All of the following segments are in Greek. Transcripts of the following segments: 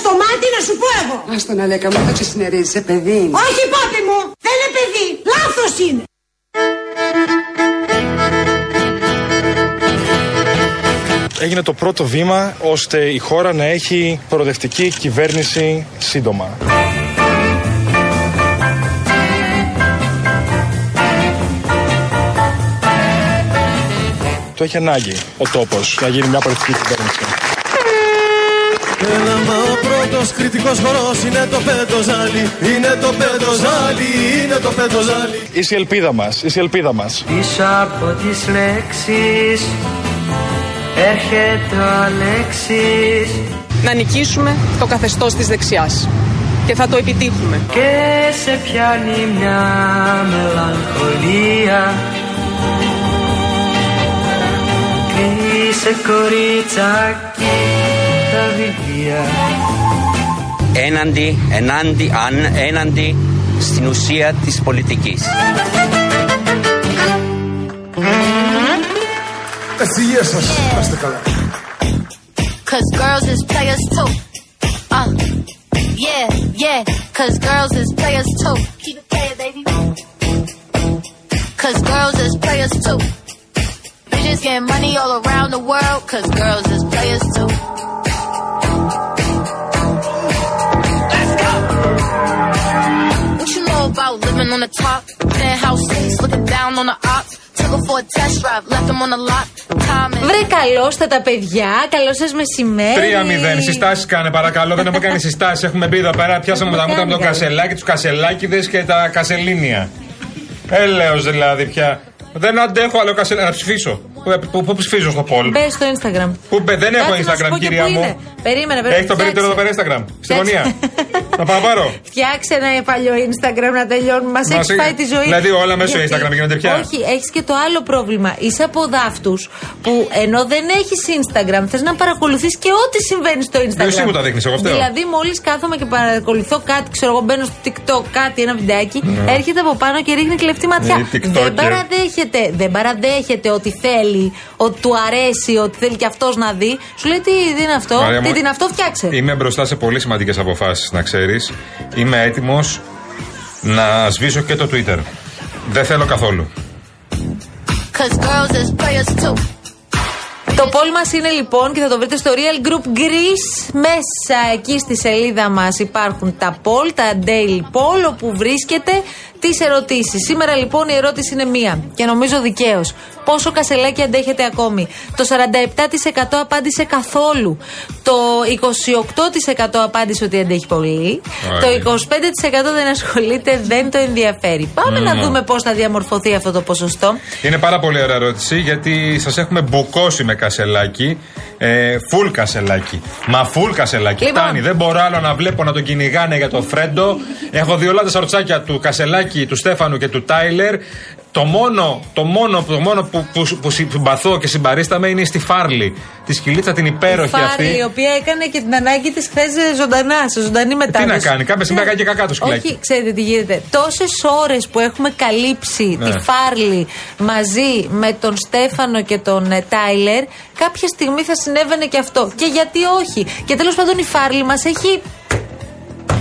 στο μάτι να σου πω εγώ. Άστον Αλέκα μου, το ξεσυνερίζεσαι, παιδί. είναι. Όχι πάπη μου, δεν είναι παιδί, λάθος είναι. Έγινε το πρώτο βήμα ώστε η χώρα να έχει προοδευτική κυβέρνηση σύντομα. Το έχει ανάγκη ο τόπος να γίνει μια προοδευτική κυβέρνηση. Έλα μα ο πρώτος κριτικός χορός είναι το πεντοζάλι Είναι το πεντοζάλι, είναι το πεντοζάλι Είσαι η ελπίδα μας, είσαι η ελπίδα μας. Πίσω από τις λέξεις έρχεται ο Αλέξης να νικήσουμε το καθεστώς της δεξιάς. Και θα το επιτύχουμε. και σε πιάνει μια μελαγχολία Κλείσε κοριτσάκι τα βιβλία έναντι, ενάντι, αν, έναντι στην ουσία της πολιτικής. Ευτυχία σας, να είστε καλά Cause girls is players too. Uh, yeah, yeah. Cause girls is players too. Keep it playing, baby. Cause girls is players too. Bitches getting money all around the world. Cause girls is players too. You know about living on the top? Penthouse seats, looking down on the ops. Took her for a test drive, left them on the lot. Time and Βρε καλώ τα παιδιά, καλό σας μεσημέρι. 3-0. Συστάσεις κάνε παρακαλώ. Δεν έχουμε κάνει συστάσεις. Έχουμε μπει εδώ πέρα. Πιάσαμε τα μούτρα με το κάνει. κασελάκι, τους κασελάκιδες και τα κασελίνια. Έλεος δηλαδή πια. Δεν αντέχω άλλο κασελάκι. Να ψηφίσω. Πού, πού, πού ψηφίζω στο πόλ. Μπες στο Instagram. Πού, μπε- δεν έχω Κάτσε να σου πω Instagram, και κυρία πού μου. είναι. Περίμενε, περίμενε. Έχει το περίπτερο εδώ πέρα Instagram. Στη γωνία. Να πάω να πάρω. Φτιάξε ένα παλιό Instagram να τελειώνουμε. Μας Μας έχεις έχει- φάει τη ζωή. δηλαδή όλα μέσω Γιατί- Instagram γίνονται πια. Όχι, έχεις και το άλλο πρόβλημα. Είσαι από δάφτους που ενώ δεν έχεις Instagram, θες να παρακολουθείς και ό,τι συμβαίνει στο Instagram. εσύ μου τα δείχνεις, εγώ φταίω. Δηλαδή, μόλις κάθομαι και παρακολουθώ κάτι, ξέρω εγώ, μπαίνω στο TikTok, κάτι, ένα βιντεάκι, έρχεται από πάνω και ρίχνει κλεφτή ματιά. Ναι. Ε, TikToker. δεν παραδέχεται, δεν παραδέχεται ότι θέλει, ότι του αρέσει, ότι θέλει και αυτός να δει. Σου λέει τι είναι αυτό, Μαρία τι μου, είναι αυτό, φτιάξε; Είμαι μπροστά σε πολύ σημαντικές αποφάσεις, να ξέρεις. Είμαι έτοιμος να σβήσω και το Twitter. Δεν θέλω καθόλου. Cause girls is players too. Το poll μας είναι λοιπόν και θα το βρείτε στο Real Group Greece. Μέσα εκεί στη σελίδα μας υπάρχουν τα poll, τα daily poll, όπου βρίσκεται τις ερωτήσεις. Σήμερα λοιπόν η ερώτηση είναι μία και νομίζω δικαίως. Πόσο κασελάκι αντέχετε ακόμη; Το 47% απάντησε καθόλου. Το 28% απάντησε ότι αντέχει πολύ. Ωραία. Το 25% δεν ασχολείται, δεν το ενδιαφέρει. Πάμε να δούμε πώς θα διαμορφωθεί αυτό το ποσοστό. Είναι πάρα πολύ ωραία ερώτηση γιατί σας έχουμε μπουκώσει με κασελάκι. Ε, φουλ κασελάκι. Μα φουλ κασελάκι. Λοιπόν. Φτάνει. Δεν μπορώ άλλο να βλέπω να τον κυνηγάνε για το Φρέντο. Έχω δει όλα τα σαρτσάκια του κασελάκι, του Στέφανου και του Τάιλερ. Το μόνο, το μόνο, το μόνο που, που, που συμπαθώ και συμπαρίσταμε είναι στη Φάρλι. Τη σκυλίτσα την υπέροχη Φάρη, αυτή. η οποία έκανε και την ανάγκη της χθες ζωντανά, σε ζωντανή μετάδοση. να κάνει, κάποια στιγμή Τι έκανε και κακά το σκυλάκι. Όχι, ξέρετε τι γίνεται. Τόσες ώρες που έχουμε καλύψει Ναι. τη Φάρλι μαζί με τον Στέφανο και τον ε, Τάιλερ, κάποια στιγμή θα συνέβαινε και αυτό. Και γιατί όχι. Και τέλος πάντων η Φάρλι μας έχει.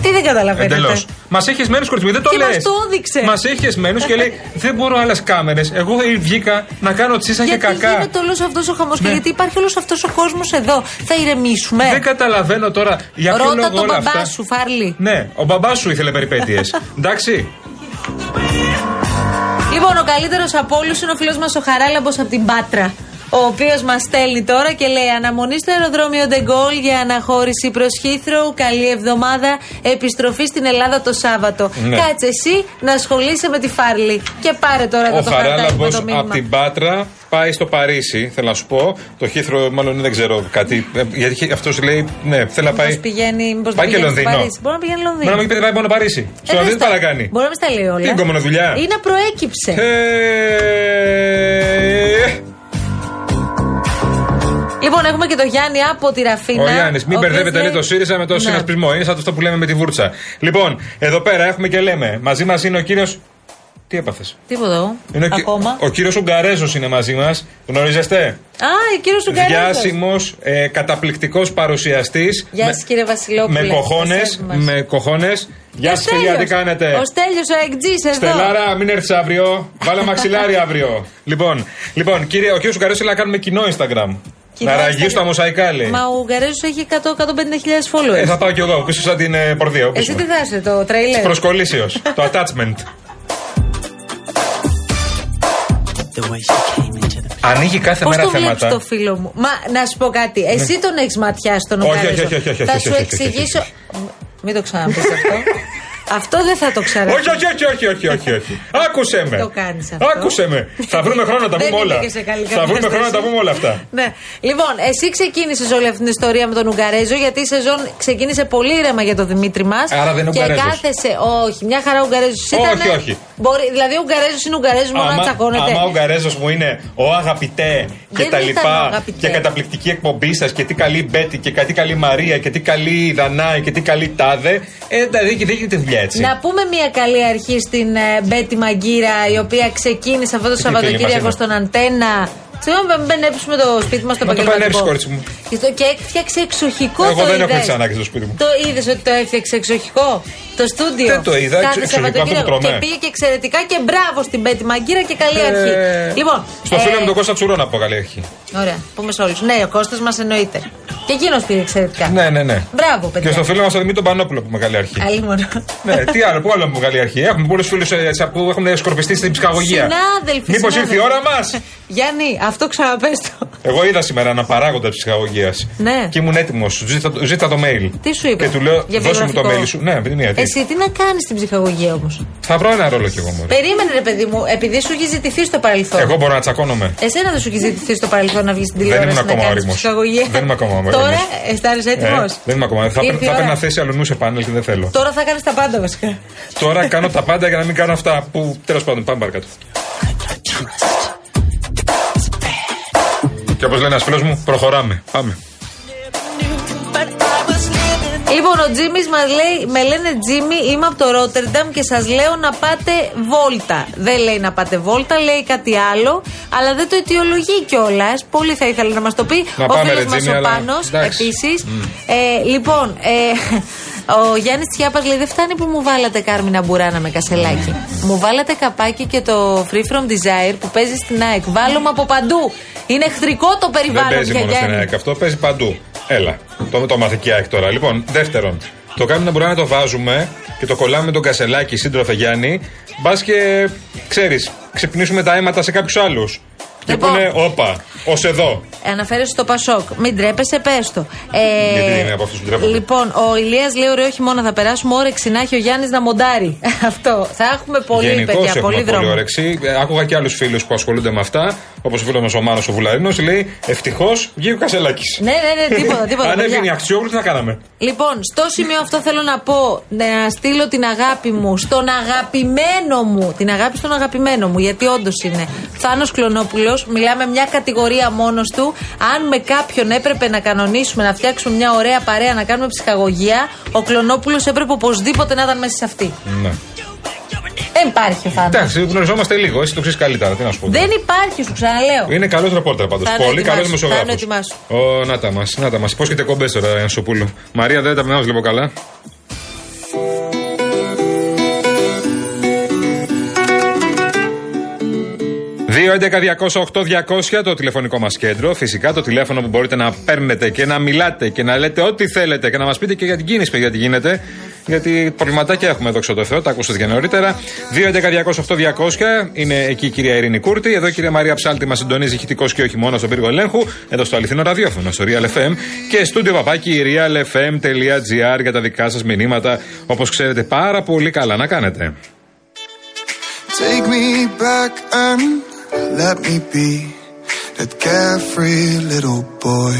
Τι δεν καταλαβαίνετε; Εντελώς. Μας έχεις εσμένου κορίτσι μου, δεν το Και λες. μας το έδειξε. Μας έχεις εσμένου και λέει: Δεν μπορώ άλλες κάμερες. Εγώ βγήκα να κάνω τσίσα και Γιατί κακά. γίνεται όλος αυτός ο χαμός και Ναι. γιατί υπάρχει όλος αυτός ο κόσμος εδώ; Θα ηρεμήσουμε. Δεν καταλαβαίνω τώρα για ποιο Ρώτα λόγο τον όλα μπαμπά αυτά. σου, Φάρλι. Ναι, ο μπαμπάς σου ήθελε περιπέτειες. Εντάξει. Λοιπόν, ο καλύτερος από όλους είναι ο φίλος μας ο Χαράλαμπος από την Πάτρα. Ο οποίος μας στέλνει τώρα και λέει: Αναμονή στο αεροδρόμιο Ντεγκόλ για αναχώρηση προς Heathrow. Καλή εβδομάδα. Επιστροφή στην Ελλάδα το Σάββατο. Ναι. Κάτσε εσύ να ασχολείσαι με τη Φάρλι. Και πάρε τώρα Ο εδώ το χαρτάκι Χαράλαμπο με το μήνυμα. από την Πάτρα πάει στο Παρίσι, θέλω να σου πω. Το Χήθρο, μάλλον δεν ξέρω κάτι. ε, Γιατί αυτός λέει, ναι, θέλει να πάει. Μήπως πηγαίνει, μήπως Πάει και πηγαίνει στο Λονδίνο. Παρίσι. Μπορεί να πηγαίνει Λονδίνο. Μπορεί να μην πει πάει μόνο Παρίσι. Ε, Στο Λονδίνο δεν τι στα- παρακάνει. Μπορεί να μην στα λέει όλα. Τι εγκόμενο δουλειά. Ή να προέκυψε. Ε, Λοιπόν, έχουμε και το Γιάννη από τη Ραφίνα. Ο Γιάννης, μην ο οποίος μπερδεύετε λέει λέει- το ΣΥΡΙΖΑ με το Ναι. συνασπισμό. Είναι σαν αυτό που λέμε με τη βούρτσα. Λοιπόν, εδώ πέρα έχουμε και λέμε. Μαζί μας είναι ο κύριο Τι έπαθες; Τίποτα εγώ. Είναι ο, κυ- Ακόμα. ο κύριος Ουγγαρέζος είναι μαζί μας. Γνωρίζεστε; Α, ο κύριος Ουγγαρέζος. Διάσημος, ε, καταπληκτικός παρουσιαστής. Γεια σας κύριε Βασιλόπουλε. Με κοχώνες. Τα σέβη μας. Με κοχώνες. Γεια σας, παιδιά, τι κάνετε; Ο Στέλιος ο Εκτζής εδώ. Στελάρα, μην έρθεις αύριο. Βάλε μαξιλάρι αύριο. λοιπόν, λοιπόν, κύριε, ο κύριος Ουγγαρέζος θέλει να κάνουμε κοινό Instagram. Κοινό να ραγεί Instagram. στα μοσαϊκά, λέει. Μα ο Ουγγαρέζος έχει 100-150 χιλιάδες followers. Ε, θα πάω κι εγώ πίσω σαν την ε, πορδία. Εσύ τι θα είσαι, το τρέιλερ; Προσκολήσεω. το attachment. Ανοίγει κάθε Πώς μέρα το βλέπεις θέματα. το φίλο μου; Μα να σου πω κάτι. Εσύ τον έχεις ματιά στον Όχι, Ουγγαρέζο. όχι, όχι, όχι, όχι, Θα όχι, σου όχι, όχι, όχι, εξηγήσω. Μην το ξαναπείς αυτό. Αυτό δεν θα το ξαναπεί. Όχι, όχι, όχι, όχι, όχι, όχι, όχι. Άκουσε με. Το κάνεις αυτό. Άκουσε με. Θα βρούμε χρόνο να τα Δεν πούμε είμαι όλα. και σε καλή Θα βρούμε κατάσταση. χρόνο να τα πούμε όλα αυτά. Ναι. Λοιπόν, εσύ ξεκίνησες όλη αυτή την ιστορία με τον Ουγγαρέζο, γιατί η σεζόν ξεκίνησε πολύ ήρεμα για τον Δημήτρη μας. Άρα δεν είναι Και Ουγγαρέζος. κάθεσε. Όχι, μια χαρά Ουγγαρέζος ήταν. Όχι, όχι. Μπορεί, δηλαδή ο Ουγγαρέζος είναι Ουγγαρέζος, μόνο να Άμα, τσακώνεται. άμα ο Γκαρέζο μου είναι ο αγαπητέ και Δεν τα ήταν ο λοιπά αγαπητέ. και καταπληκτική εκπομπή σας και τι καλή Μπέτη και τι καλή Μαρία και τι καλή Δανάη και τι καλή Τάδε. Ε, δηλαδή δεν γίνεται δουλειά έτσι. Να πούμε μια καλή αρχή στην ε, Μπέτη Μαγκύρα, η οποία ξεκίνησε αυτό το φίλη μας Σαββατοκύριακο είναι. στον Αντένα. Συγγνώμη, μην μπενέψουμε το σπίτι μας στο Μα το επαγγελματικό. πενέψεις, κορίτσι μου. Και, το, και έφτιαξε εξοχικό Εγώ το δεν έχω είδες. έτσι ανάγκη στο σπίτι μου. Το είδες ότι το έφτιαξε εξοχικό; Το στούντιο. Δεν το είδα, Κάθε εξ- εξοχικό αυτό που Σαββατοκύριακο. τρώμε. Και πήγε και εξαιρετικά και μπράβο στην Μπέτη Μαγκύρα και καλή Ε, αρχή. Λοιπόν, Στο ε, φίλο μου τον Κώστα Τσουρό να πω καλή αρχή. Ωραία, πούμε σε όλους. Ναι, ο Κώστας μας εννοείται. Και εκείνος πήγε εξαιρετικά. Ναι, ναι, ναι. Μπράβο, παιδιά. Και στο φίλο μας τον Δημήτρη τον Πανόπουλο που με καλή αρχή. Καλή μόνο. Ναι, τι άλλο, πού άλλο με καλή αρχή. Έχουμε πολλούς φίλους που έχουν σκορπιστεί στην ψυχαγωγία. Συνάδελφοι. Μήπως ήρθε η συνάδελφοι. ώρα μας; Γιάννη, αυτό ξαναπες το. Εγώ είδα σήμερα ένα παράγοντα της ψυχαγωγία. Ναι. Και ήμουν έτοιμος. Ζήτα, ζήτα το mail. Τι σου είπε. Και του λέω, Για δώσε μου το βιογραφικό. mail σου. Ναι, επειδή μία. τι. Εσύ τι να κάνεις στην ψυχαγωγία όμως; Θα βρω ένα ρόλο κι εγώ μόνο. Περίμενε, ρε παιδί μου, επειδή σου έχει ζητηθεί στο παρελθόν. Εγώ μπορώ να τσακώνομαι. Εσένα δεν σου έχει ζητηθεί στο παρελθόν να βγεις στην Δεν τηλεόραση ήμουν να ακόμα κάνεις όριμος. ψυχαγωγία. Δεν είμαι ακόμα όριμος. Τώρα αισθάνεσαι έτοιμος; Ε, δεν είμαι ακόμα. Θα, Ήρθε η θα ώρα. έπαιρνα θέση αλλού σε πάνελ και δεν θέλω. Τώρα θα κάνεις τα πάντα βασικά. Τώρα κάνω τα πάντα για να μην κάνω αυτά που. Τέλος πάντων, πάμε παρακάτω. Και όπως λέει ένας φίλος μου, προχωράμε. Πάμε. Λοιπόν, ο Τζίμις μας λέει: Με λένε Τζίμι, είμαι από το Ρότερνταμ και σας λέω να πάτε βόλτα. Δεν λέει να πάτε βόλτα, λέει κάτι άλλο, αλλά δεν το αιτιολογεί κιόλας. Πολύ θα ήθελα να μας το πει. Να ο πάμε, φίλος ρε, μας Τζίμι, ο αλλά Πάνος εντάξει. επίσης. Ε, λοιπόν, ε, ο Γιάννης Τσιάπας λέει: Δεν φτάνει που μου βάλατε Κάρμινα Μπουράνα με κασελάκι. μου βάλατε καπάκι και το Free From Desire που παίζει στην ΑΕΚ. Βάλουμε από παντού. Είναι εχθρικό το Δεν περιβάλλον παίζει πια, μόνο στην Γιάννη. ΑΕΚ αυτό, παίζει παντού. Έλα. Το, το μάθε και η ΑΕΚ τώρα. Λοιπόν, δεύτερον, το κάνουμε να μπορούμε να το βάζουμε και το κολλάμε με τον κασελάκι, σύντροφε Γιάννη. Μπας και ξέρεις, ξυπνήσουμε τα αίματα σε κάποιους άλλους. Και Λοιπόν. πούνε, όπα, ως εδώ. Αναφέρεσαι στο Πασόκ. Μην τρέπεσαι, πες το. Ε, Γιατί είναι από αυτούς που ντρέπονται. Λοιπόν, ο Ηλίας λέει: Ωραίο χειμώνα θα περάσουμε. Όρεξη να έχει ο Γιάννης να μοντάρει. Αυτό. Θα έχουμε πολύ, Γενικώς παιδιά, έχουμε πολύ πολύ δρόμο. όρεξη. Ε, Άκουγα και άλλους φίλους που ασχολούνται με αυτά, όπως ο φίλος μας ο Μάνος ο Βουλαρίνο, λέει Ευτυχώς βγήκε ο Κασελάκης. Ναι, ναι, ναι, τίποτα, τίποτα. Αν παιδιά. έβγαινε η αξιόγλου, τι θα κάναμε; Λοιπόν, στο σημείο αυτό θέλω να πω, να στείλω την αγάπη μου στον αγαπημένο μου. Την αγάπη στον αγαπημένο μου, γιατί όντως είναι. Θάνος Κλωνόπουλος, μιλάμε μια κατηγορία μόνος του. Αν με κάποιον έπρεπε να κανονίσουμε, να φτιάξουμε μια ωραία παρέα, να κάνουμε ψυχαγωγία, ο Κλωνόπουλος έπρεπε οπωσδήποτε να ήταν μέσα σε αυτή. Ναι. Δεν υπάρχει ο Θάνο. Εντάξει, γνωριζόμαστε λίγο. Εσύ το ξέρεις καλύτερα. Τι να σου πω. Δεν υπάρχει, σου ξαναλέω. Είναι καλός ρεπόρτερ πάντως. Θα είναι Πολύ καλός ετοιμάσου, θα δημοσιογράφο. είναι ετοιμάσου. Ω, να τα μας, να τα μας. Πώς και κομπές τώρα, Ανσοπούλου. Μαρία, δεν τα πνεύμα βλέπω καλά. Το τηλεφωνικό μας κέντρο. Φυσικά το τηλέφωνο που μπορείτε να παίρνετε και να μιλάτε και να λέτε ό,τι θέλετε και να μας πείτε και για την κίνηση, παιδιά, τι γίνεται. Γιατί προβληματάκια έχουμε εδώ το Θεό, τα ακούσατε και νωρίτερα. 2.11.208.200 είναι εκεί η κυρία Ειρήνη Κούρτη. Εδώ η κυρία Μαρία Ψάλτη μας συντονίζει ηχητικός και όχι μόνος στον πύργο ελέγχου. Εδώ στο αληθινό ραδιόφωνο, στο Real FM. Και στούντιο παπάκι realfm.gr για τα δικά σας μηνύματα. Όπως ξέρετε πάρα πολύ καλά να κάνετε. Take me back and let me be that carefree little boy.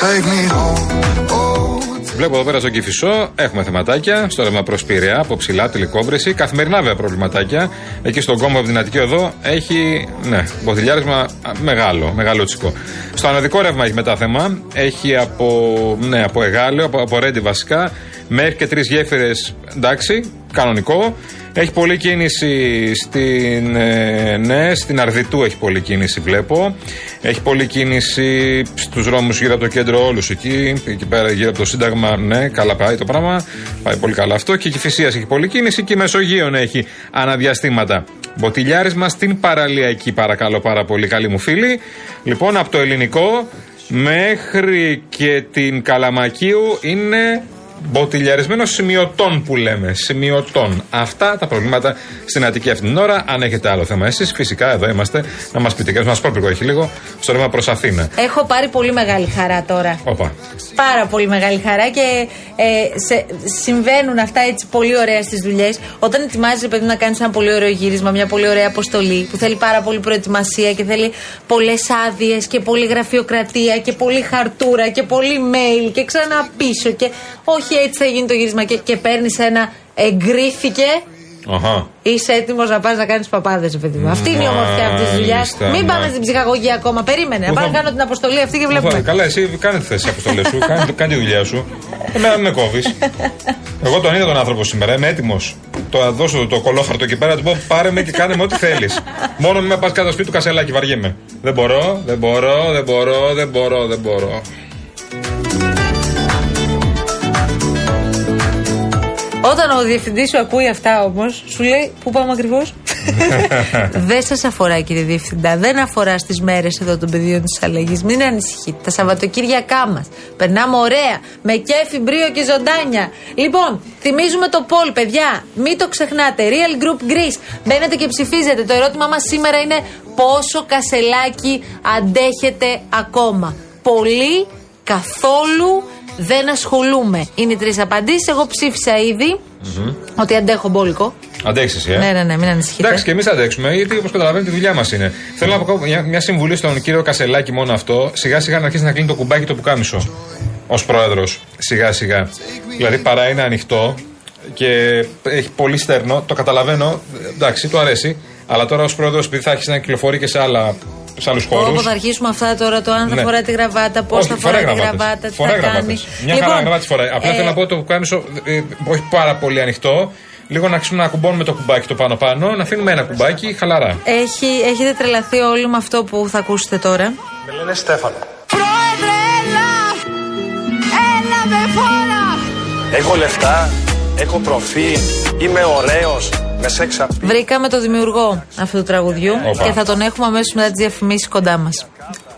Take me home. Oh, Βλέπω εδώ πέρα στο Κυφισό έχουμε θεματάκια. Στο ρεύμα προς Πειραιά, από ψηλά, τελικόβρεση. Καθημερινά βέβαια προβληματάκια. Εκεί στον κόμμα από την Αττική Οδό έχει, ναι, μποθιλιάρισμα α, μεγάλο, μεγάλο τσικό. Στο ανωδικό ρεύμα έχει μετά θέμα. Έχει από, ναι, από Εγάλεο, από, από Ρέντι βασικά, μέχρι και τρεις γέφυρες, εντάξει, κανονικό. Έχει πολλή κίνηση στην, ε, ναι, στην Αρδιτού έχει πολλή κίνηση βλέπω. Έχει πολλή κίνηση στους δρόμους γύρω από το κέντρο όλους εκεί. Εκεί πέρα γύρω από το Σύνταγμα, ναι, καλά πάει το πράγμα. Πάει πολύ καλά αυτό. Και η Κηφισίας έχει πολλή κίνηση και η Μεσογείων έχει αναδιαστήματα. Μποτιλιάρισμα στην παραλία εκεί παρακαλώ πάρα πολύ καλή μου φίλη. Λοιπόν από το ελληνικό μέχρι και την Καλαμακίου είναι μποτιλιαρισμένος σημειωτών που λέμε. Σημειωτών. Αυτά τα προβλήματα στην Αττική αυτή την ώρα. Αν έχετε άλλο θέμα εσείς, φυσικά εδώ είμαστε να μας πείτε. Και μας πω έχει λίγο στο ρεύμα προς Αθήνα. Έχω πάρει πολύ μεγάλη χαρά τώρα. Όπα. Πάρα πολύ μεγάλη χαρά και ε, σε, συμβαίνουν αυτά έτσι πολύ ωραία στις δουλειές. Όταν ετοιμάζεις, παιδί, να κάνεις ένα πολύ ωραίο γύρισμα, μια πολύ ωραία αποστολή που θέλει πάρα πολύ προετοιμασία και θέλει πολλές άδειες και πολλή γραφειοκρατία και πολλή χαρτούρα και πολύ mail και ξανά πίσω και όχι έτσι θα γίνει το γύρισμα και, και παίρνεις ένα εγκρίθηκε. Αχα. Είσαι έτοιμος να πας να κάνεις παπάδες, παιδί μου. Αυτή είναι η ομορφιά αυτή της δουλειάς. Μάλιστα, Μην πάμε ναι. στην ψυχαγωγία ακόμα. Περίμενε. Πού Πάω θα- να κάνω την αποστολή αυτή και βλέπουμε. Λοιπόν, καλά, εσύ κάνε τη θέση αποστολέ σου. κάνε, κάνε τη δουλειά σου. Εμένα μην με κόβεις. Εγώ τον είδα τον άνθρωπο σήμερα, είμαι έτοιμος. Το θα δώσω το, το κολόχαρτο εκεί πέρα, του πω πάρε με και κάνε με ό,τι θέλεις. Μόνο μην με πας κάτω στο σπίτι του κασελάκι, βαριέμαι. Δεν μπορώ, δεν μπορώ, δεν μπορώ, δεν μπορώ, δεν μπορώ. Όταν ο διευθυντής σου ακούει αυτά όμως, σου λέει Πού πάμε ακριβώς; δεν σας αφορά, κύριε Διευθυντά. Δεν αφορά στις μέρες εδώ των πεδίων της αλλαγής. Μην ανησυχείτε. Τα Σαββατοκύριακά μας. Περνάμε ωραία. Με κέφι, μπρίο και ζωντάνια. Λοιπόν, θυμίζουμε το poll, παιδιά. Μην το ξεχνάτε. Real Group Greece. Μπαίνετε και ψηφίζετε. Το ερώτημα μας σήμερα είναι πόσο κασελάκι αντέχετε ακόμα. Πολύ, καθόλου, δεν ασχολούμαι. Είναι τρεις απαντήσεις. Εγώ ψήφισα ήδη ότι αντέχω μπόλικο. Αντέχεις εσύ, ε; Ναι, ναι, ναι, μην ανησυχείτε. Εντάξει, και εμείς θα αντέξουμε, γιατί όπως καταλαβαίνετε, η δουλειά μας είναι. Θέλω να πω μια, μια συμβουλή στον κύριο Κασελάκη μόνο αυτό. Σιγά σιγά να αρχίσει να κλείνει το κουμπάκι το πουκάμισο. Ω πρόεδρος. Σιγά σιγά. Δηλαδή παρά είναι ανοιχτό και έχει πολύ στερνό. Το καταλαβαίνω. Εντάξει, του αρέσει. Αλλά τώρα ως πρόεδρος, επειδή θα αρχίσει να κυκλοφορεί και σε, άλλα, σε άλλους χώρους. Όπω θα αρχίσουμε αυτά τώρα, το αν θα Ναι. φοράει τη γραβάτα, πώς θα φοράει τη γραβάτα, τι Φοράει θα κάνει. γραβάτες. Μια χαρά γραβάτη φοράει. Απλά ε, θέλω να πω το πουκάμισο ε, όχι πάρα πολύ ανοιχτό. Λίγο να αρχίσουμε να κουμπώνουμε το κουμπάκι το πάνω-πάνω, να αφήνουμε ένα κουμπάκι χαλαρά. Έχει, έχετε τρελαθεί όλοι με αυτό που θα ακούσετε τώρα. Με λένε Στέφανο. Πρόεδρε, έλα! Έλα με φόρα! Έχω λεφτά, έχω προφίλ, είμαι ωραίος, με σεξ απ- Βρήκαμε το δημιουργό αυτού του τραγουδιού Οπα. και θα τον έχουμε αμέσως μετά τις διαφημίσεις κοντά μας.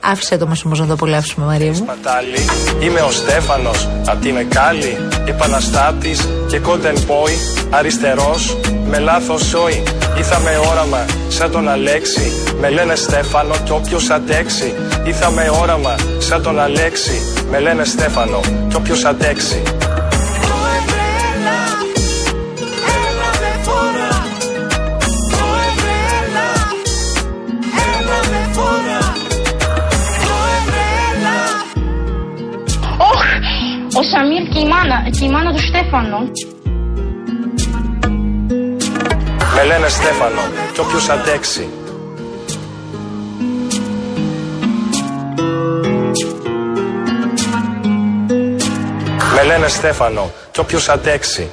Άφησε το μας όμως να το απολαύσουμε, Μαρία μου. πατάλι. Είμαι ο Στέφανος, απ' την Εκάλη, επαναστάτης και content boy, αριστερός, με λάθος σόι. Ήρθα με όραμα, σαν τον Αλέξη, με λένε Στέφανο κι όποιος αντέξει. Ήρθα με όραμα, σαν τον Αλέξη, με λένε Στέφανο κι όποιος αντέξει. Η μάνα του Στέφανο. Με λένε Στέφανο κι όποιος αντέξει. Με λένε Στέφανο κι όποιος αντέξει.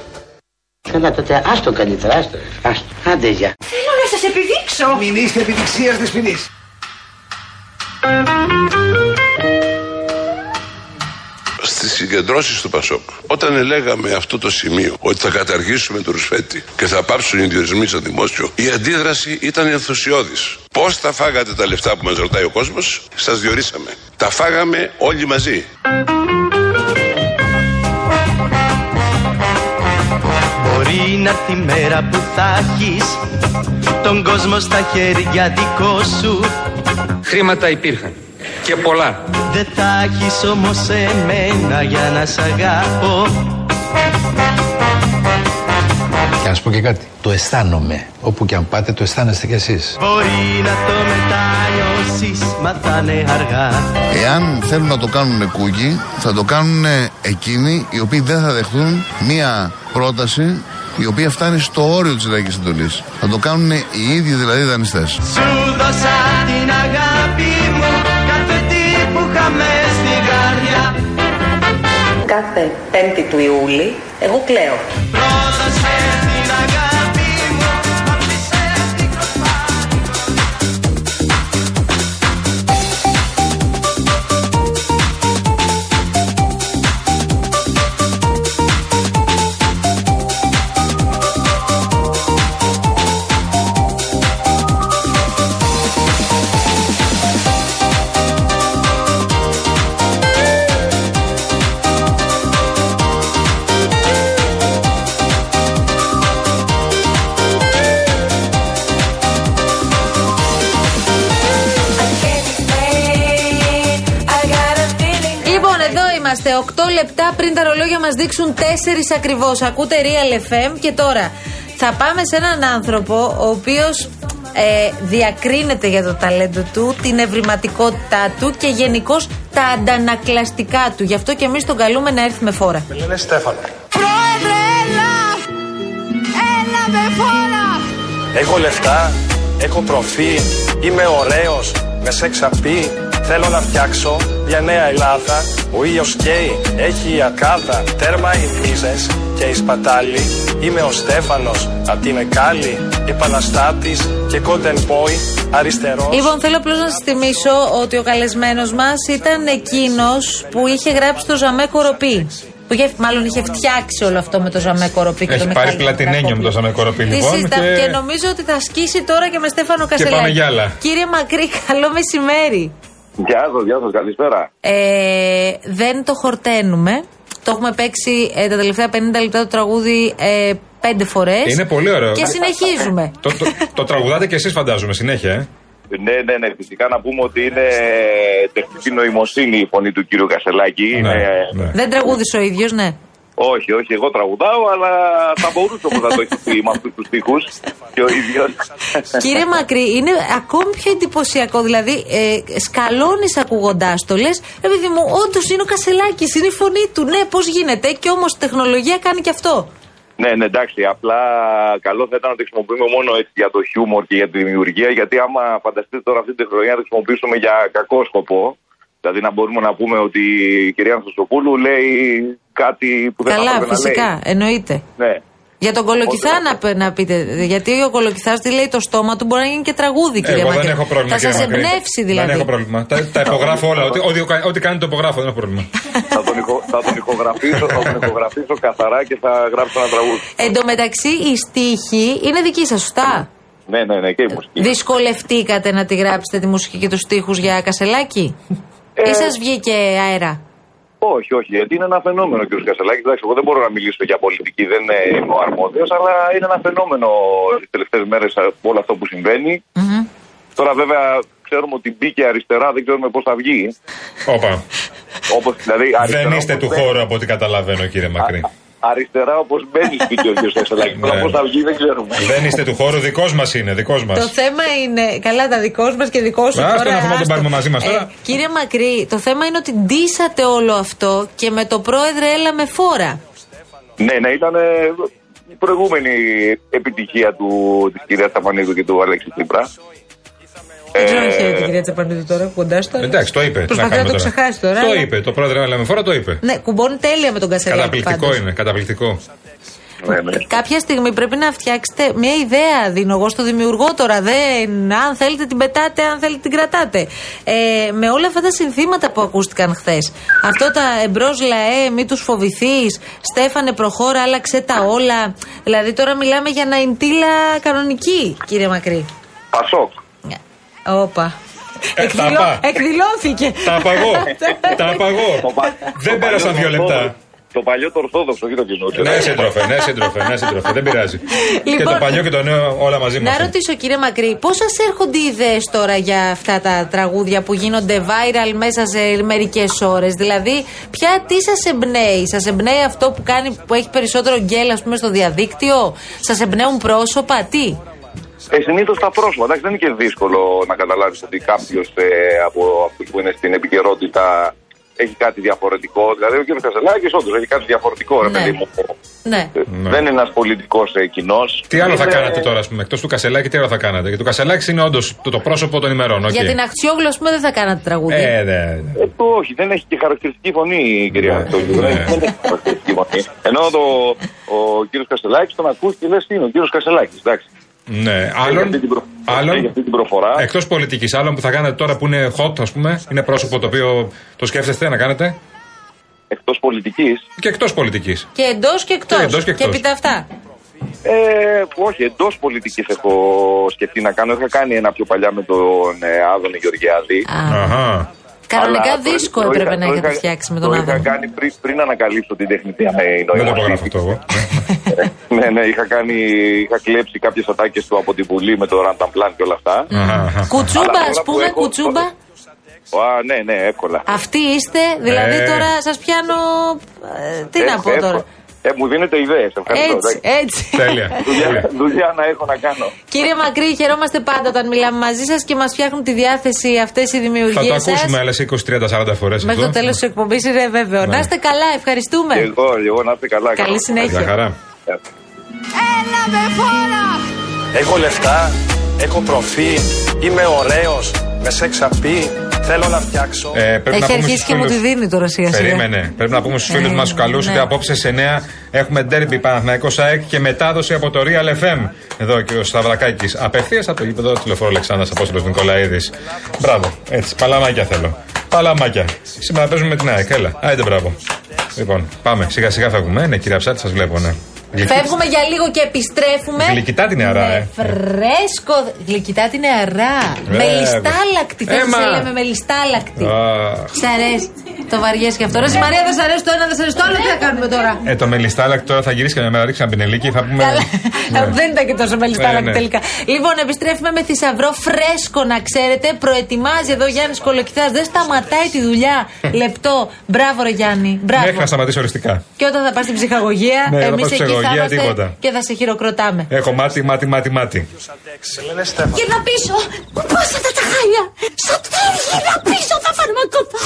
Καλά τότε, άστο καλύτερα, άστο. άστο. Άντε για. Θέλω να σας επιδείξω. Μην είστε επιδειξίας της ποινής. Στις συγκεντρώσεις του Πασόκ. Όταν λέγαμε αυτό το σημείο ότι θα καταργήσουμε το ρουσφέτη και θα πάψουν οι διορισμοί στο δημόσιο, η αντίδραση ήταν ενθουσιώδης. Πώς τα φάγατε τα λεφτά που μας ρωτάει ο κόσμος, σας διορίσαμε. Τα φάγαμε όλοι μαζί. Μπορεί να έρθει η μέρα που θα έχει τον κόσμο στα χέρια δικό σου. Χρήματα υπήρχαν και πολλά. Δεν θα έχεις όμως εμένα για να σ' αγαπώ. Και να σου πω και κάτι. Το αισθάνομαι. Όπου και αν πάτε, το αισθάνεστε κι εσείς. Μπορεί να το μετανιώσεις, μα θα είναι αργά. Εάν θέλουν να το κάνουν κούκι, θα το κάνουν εκείνοι οι οποίοι δεν θα δεχτούν μία πρόταση η οποία φτάνει στο όριο της λαϊκής εντολής. Θα το κάνουν οι ίδιοι δηλαδή δανειστές. Σου δώσα την αγάπη μου, κάθε τι που είχαμε στην καρδιά. Κάθε 5η του Ιούλη, εγώ κλαίω. Λεπτά πριν τα ρολόγια μας δείξουν 4 ακριβώς. Ακούτε Real FM και τώρα θα πάμε σε έναν άνθρωπο ο οποίος ε, διακρίνεται για το ταλέντο του, την ευρηματικότητά του και γενικώς τα αντανακλαστικά του. Γι' αυτό και εμείς τον καλούμε να έρθει με φόρα. Με λένε Στέφανο. Πρόεδρε, έλα! Έλα με φόρα! Έχω λεφτά, έχω προφίλ, είμαι ωραίος, με σεξ απεί, θέλω να φτιάξω μια νέα Ελλάδα. Ο ήλιος καίει, έχει η ακάδα, τέρμα οι βρίζες και οι σπατάλοι. Είμαι ο Στέφανος, απ' τη Μεκάλη, επαναστάτης και content boy, αριστερός. Λοιπόν, θέλω απλώς να σας θυμίσω ότι ο καλεσμένος μας ήταν εκείνος που είχε γράψει το Ζαμέ Κοροπή. Που είχε, μάλλον είχε φτιάξει όλο αυτό με το Ζαμέ Κοροπή και το Έχει Μιχάλη πάρει πλατινένιο με το Σαμεκοροπή Τι λοιπόν. συζητάμε και... νομίζω ότι θα σκίσει τώρα και με Στέφανο Και Κασελάκη. πάμε για άλλα. Κύριε Μακρύ, καλό μεσημέρι. Γεια σας, γεια σας, καλησπέρα. Ε, δεν το χορταίνουμε. Το έχουμε παίξει ε, τα τελευταία 50 λεπτά το τραγούδι ε, πέντε φορές. Είναι πολύ ωραίο. Και συνεχίζουμε. το, το, το τραγουδάτε και εσείς φαντάζομαι συνέχεια, ε. Ναι, ναι, ναι. Φυσικά να πούμε ότι είναι τεχνητή νοημοσύνη η φωνή του κύριου Κασελάκη. Ναι, είναι... Δεν τραγούδισε ο ίδιος, ναι. Όχι, όχι, εγώ τραγουδάω, αλλά θα μπορούσε όμω να το έχει πει με αυτούς τους τοίχου και ο ίδιος. Κύριε Μακρύ, είναι ακόμη πιο εντυπωσιακό. Δηλαδή, ε, σκαλώνεις ακούγοντάς το. Λες, επειδή μου, όντως είναι ο Κασελάκης, είναι η φωνή του. Ναι, πώς γίνεται. Και όμως η τεχνολογία κάνει και αυτό. Ναι, ναι, εντάξει. Απλά καλό θα ήταν να το χρησιμοποιούμε μόνο έτσι για το χιούμορ και για τη δημιουργία. Γιατί άμα φανταστείτε τώρα αυτή την τεχνολογία να το χρησιμοποιήσουμε για κακό σκοπό, δηλαδή να μπορούμε να πούμε ότι η κυρία Αναστασοπούλου λέει κάτι που δεν θα Καλά, έπρεπε να φυσικά, λέει. εννοείται. Ναι. Για τον Κολοκυθά να, π- να πείτε. Γιατί ο Κολοκυθάς τι λέει το στόμα του μπορεί να γίνει και τραγούδι, κύριε Εγώ Μακρύ. δεν έχω πρόβλημα. Θα κύριε σας Μακρύς. εμπνεύσει δηλαδή. Δεν έχω πρόβλημα. τα, τα υπογράφω όλα. Ό,τι, ό,τι, ό,τι κάνει το υπογράφω, δεν έχω πρόβλημα. θα, τον ηχο, θα τον ηχογραφήσω, θα τον ηχογραφήσω καθαρά και θα γράψω ένα τραγούδι. Εν τω μεταξύ, η στίχη είναι δική σας, σωστά; Ναι, ναι, ναι, και η μουσική. Δυσκολευτήκατε να τη γράψετε τη μουσική και τους στίχους για κασελάκι; Ε, Ή σας βγήκε αέρα; Όχι, όχι, γιατί είναι ένα φαινόμενο κ. Κασελάκης. Εντάξει, εγώ δεν μπορώ να μιλήσω για πολιτική, δεν είμαι ο αρμόδιος, αλλά είναι ένα φαινόμενο τις τελευταίες μέρες όλο αυτό που συμβαίνει. Τώρα, βέβαια, ξέρουμε ότι μπήκε αριστερά, δεν ξέρουμε πώς θα βγει. Όπα. Όπως, δηλαδή, αριστερά, Δεν είστε όπως του μπαίνει- χώρου από ό,τι καταλαβαίνω, κύριε Μακρύ. Αριστερά όπως μπαίνει σπίτι ο κ. Κασελάκη. Τώρα Ναι. πώς θα βγει δεν ξέρουμε. Δεν είστε του χώρου, δικός μας είναι, δικός μας. Το θέμα είναι. Καλά, τα δικός μας και δικό σου. Άστο τώρα, να έχουμε να τον άστο. πάρουμε μαζί μας τώρα. Ε, κύριε Μακρύ, το θέμα είναι ότι ντύσατε όλο αυτό και με το πρόεδρε έλα με φόρα. Ναι, ναι, ήταν ε, η προηγούμενη επιτυχία του, της κυρίας Σταφανίδου και του Αλέξη Τσίπρα. Δεν ξέρω αν Ε, χαίρεται η κυρία Τσαπανίδου τώρα, κοντά τώρα. Εντάξει, το είπε. Τι Προσπαθεί να κάνουμε το τώρα. ξεχάσει τώρα. Το αλλά- είπε. Το πρόεδρε Έλα με φορά το είπε. Ναι, κουμπώνει τέλεια με τον Κασελάκη. Καταπληκτικό πάντως. είναι, καταπληκτικό. Ναι, ναι. Κάποια στιγμή πρέπει να φτιάξετε μια ιδέα. Δίνω εγώ στο δημιουργό τώρα. Δεν, αν θέλετε την πετάτε, αν θέλετε την κρατάτε. Ε, με όλα αυτά τα συνθήματα που ακούστηκαν χθες. Αυτό τα εμπρός λαέ, μη τους φοβηθείς. Στέφανε, προχώρα, άλλαξε τα όλα. Δηλαδή τώρα μιλάμε για να εντύλα κανονική, κύριε Μακρύ. Πασόκ. Όπα. Ε, Εκδηλώ- τα πά. εκδηλώθηκε. Τα απαγώ. Τα απαγώ. Δεν πέρασαν δύο λεπτά. Το παλιό το Ορθόδοξο, όχι το καινούριο. Ναι, σύντροφε, ναι, σύντροφε, ναι, σύντροφε. Δεν πειράζει. Και Λοιπόν, το παλιό και το νέο όλα μαζί μα. Να ρωτήσω κύριε Μακρύ, πώς σας έρχονται οι ιδέες τώρα για αυτά τα τραγούδια που γίνονται viral μέσα σε μερικές ώρες; Δηλαδή, ποια τι σας εμπνέει, σας εμπνέει αυτό που, κάνει, που έχει περισσότερο γκέλ, ας πούμε, στο διαδίκτυο, σας εμπνέουν πρόσωπα, τι; Ε, Συνήθως τα πρόσωπα. Εντάξει, δεν είναι και δύσκολο να καταλάβεις ότι κάποιος ε, από αυτούς που είναι στην επικαιρότητα έχει κάτι διαφορετικό. Δηλαδή, ο κ. Κασελάκης όντως έχει κάτι διαφορετικό, ρε Ναι. παιδί μου. Ναι. Ε, Δεν είναι ένας πολιτικός ε, κοινός. Τι άλλο θα κάνατε τώρα, ας πούμε, εκτός του Κασελάκη, τι άλλο θα κάνατε; Γιατί το Κασελάκης είναι όντως το, το πρόσωπο των ημερών. οκ. Για την Αχτσιόγλου, ας πούμε, δεν θα κάνατε τραγούδι. Ε, ναι. Ε, το όχι, δεν έχει και χαρακτηριστική φωνή η κυρία Ανατολίου. Δεν έχει δεν έχει χαρακτηριστική φωνή. Ενώ το, ο κύριος Κασελάκης τον ακούς και λες τι είναι, ο κύριος Κασελάκης. Εντάξει. Ναι, Έχει άλλον. αυτή την προ- έχει άλλον αυτή την προφορά. Εκτός πολιτικής, άλλον που θα κάνετε τώρα που είναι hot, ας πούμε, είναι πρόσωπο το οποίο το σκέφτεστε να κάνετε; Εκτός πολιτικής. Και εκτός πολιτικής. Και εντός και εκτός. Και εντός και εκτός. επί τα αυτά. Ε, όχι, εντός πολιτικής έχω σκεφτεί να κάνω. Είχα κάνει ένα πιο παλιά με τον ε, Άδωνη Γεωργιάδη. Αχά. Κανονικά Αλλά το- δίσκο το έπρεπε είχα- να το έχετε είχα- φτιάξει με Το τον είχα Άδωνη. κάνει πριν, πριν ανακαλύψω την τεχνητή Δεν το νοημοσύνη. υπογράφω αυτό εγώ. ναι, ναι, είχα, κάνει, είχα κλέψει κάποιες ατάκες του από την Βουλή με το Ρανταμπλάν και όλα αυτά. Αχα, αχα. Κουτσούμπα, Αλλά ας τώρα που πούμε, έχω- κουτσούμπα. Α, ναι, ναι, εύκολα. Αυτοί είστε, δηλαδή Ε. τώρα σας πιάνω. ε, τι Ε, να πω εύκολα. τώρα. Ε, μου δίνετε ιδέες, ευχαριστώ. Έτσι, εντάξει. έτσι. Δουλειά, δουλειά να έχω να κάνω. Κύριε Μακρύ, χαιρόμαστε πάντα όταν μιλάμε μαζί σας και μας φτιάχνουν τη διάθεση αυτές οι Θα το δημιουργίες ακούσουμε σα. άλλε 20, 30, 40 φορές. Μέχρι το τέλος της εκπομπής είναι βέβαιο. Ναι. Να είστε καλά, ευχαριστούμε. Και εγώ, εγώ να είστε καλά. Καλή συνέχεια. Για χαρά. Έλα με φόρα! Έχω λεφτά, έχω προφή, είμαι ωραίος, με σεξ απεί, θέλω να φτιάξω. Ε, πρέπει να Έχει πούμε αρχίσει στους και μου τη φίλους- δίνει τώρα σιγά σιγά. Περίμενε. Πρέπει να πούμε στους φίλους Ε, μας του καλούς ναι. ότι απόψε σε 9 έχουμε ντέρμπι Παναθηναϊκός ΑΕΚ και μετάδοση από το Real FM. Εδώ και ο Σταυρακάκης. Απευθείας από το γήπεδο του Λεωφόρου Αλεξάνδρας Απόστολος Νικολαίδης. Μπράβο. Έτσι. Παλαμάκια θέλω. Παλαμάκια. Σήμερα παίζουμε με την ΑΕΚ. Έλα. Άιντε μπράβο. Λοιπόν, πάμε. Σιγά σιγά φεύγουμε. Ναι, κυρία Ψάτη, σας βλέπω, ναι. Γλυκ- Φεύγουμε για λίγο και επιστρέφουμε. Γλυκητά την νεαρά, με ε. Φρέσκο. Γλυκητά την νεαρά. Ε, Μελιστάλακτη. Θέλω να Έμα. σε λέμε μελιστάλακτη. Α, Σ' αρέσει. Το βαριέσαι και αυτό. Ρε Μαρία δεν σ' αρέσει το ένα, δεν σ' αρέσει το άλλο. Τι θα κάνουμε τώρα; Ε, το μελιστάλακ τώρα θα γυρίσει και να με ρίξει ένα πινελίκι. Θα πούμε. Καλά. Ναι. Δεν ήταν και τόσο μελιστάλακτη Ναι, ναι. τελικά. Λοιπόν, επιστρέφουμε με θησαυρό φρέσκο να ξέρετε. Προετοιμάζει εδώ ο Γιάννης Κολοκυθάς. Δεν σταματάει τη δουλειά. Λεπτό. Μπράβο, ρε Γιάννη. Μπράβο. Μέχρι να σταματήσει οριστικά. Και όταν θα πας στην ψυχαγωγία, Ναι, όταν εμείς πας εκεί θα ψυχαγωγία, είμαστε τίποτα. και θα σε χειροκροτάμε. Έχω μάτι, μάτι, μάτι, μάτι. Σε λένε Στέφανο. Γύρνα πίσω! Πόσα τα τα χάλια! Σαν τέρι, γύρνα πίσω! Θα φάρουμε κοντά!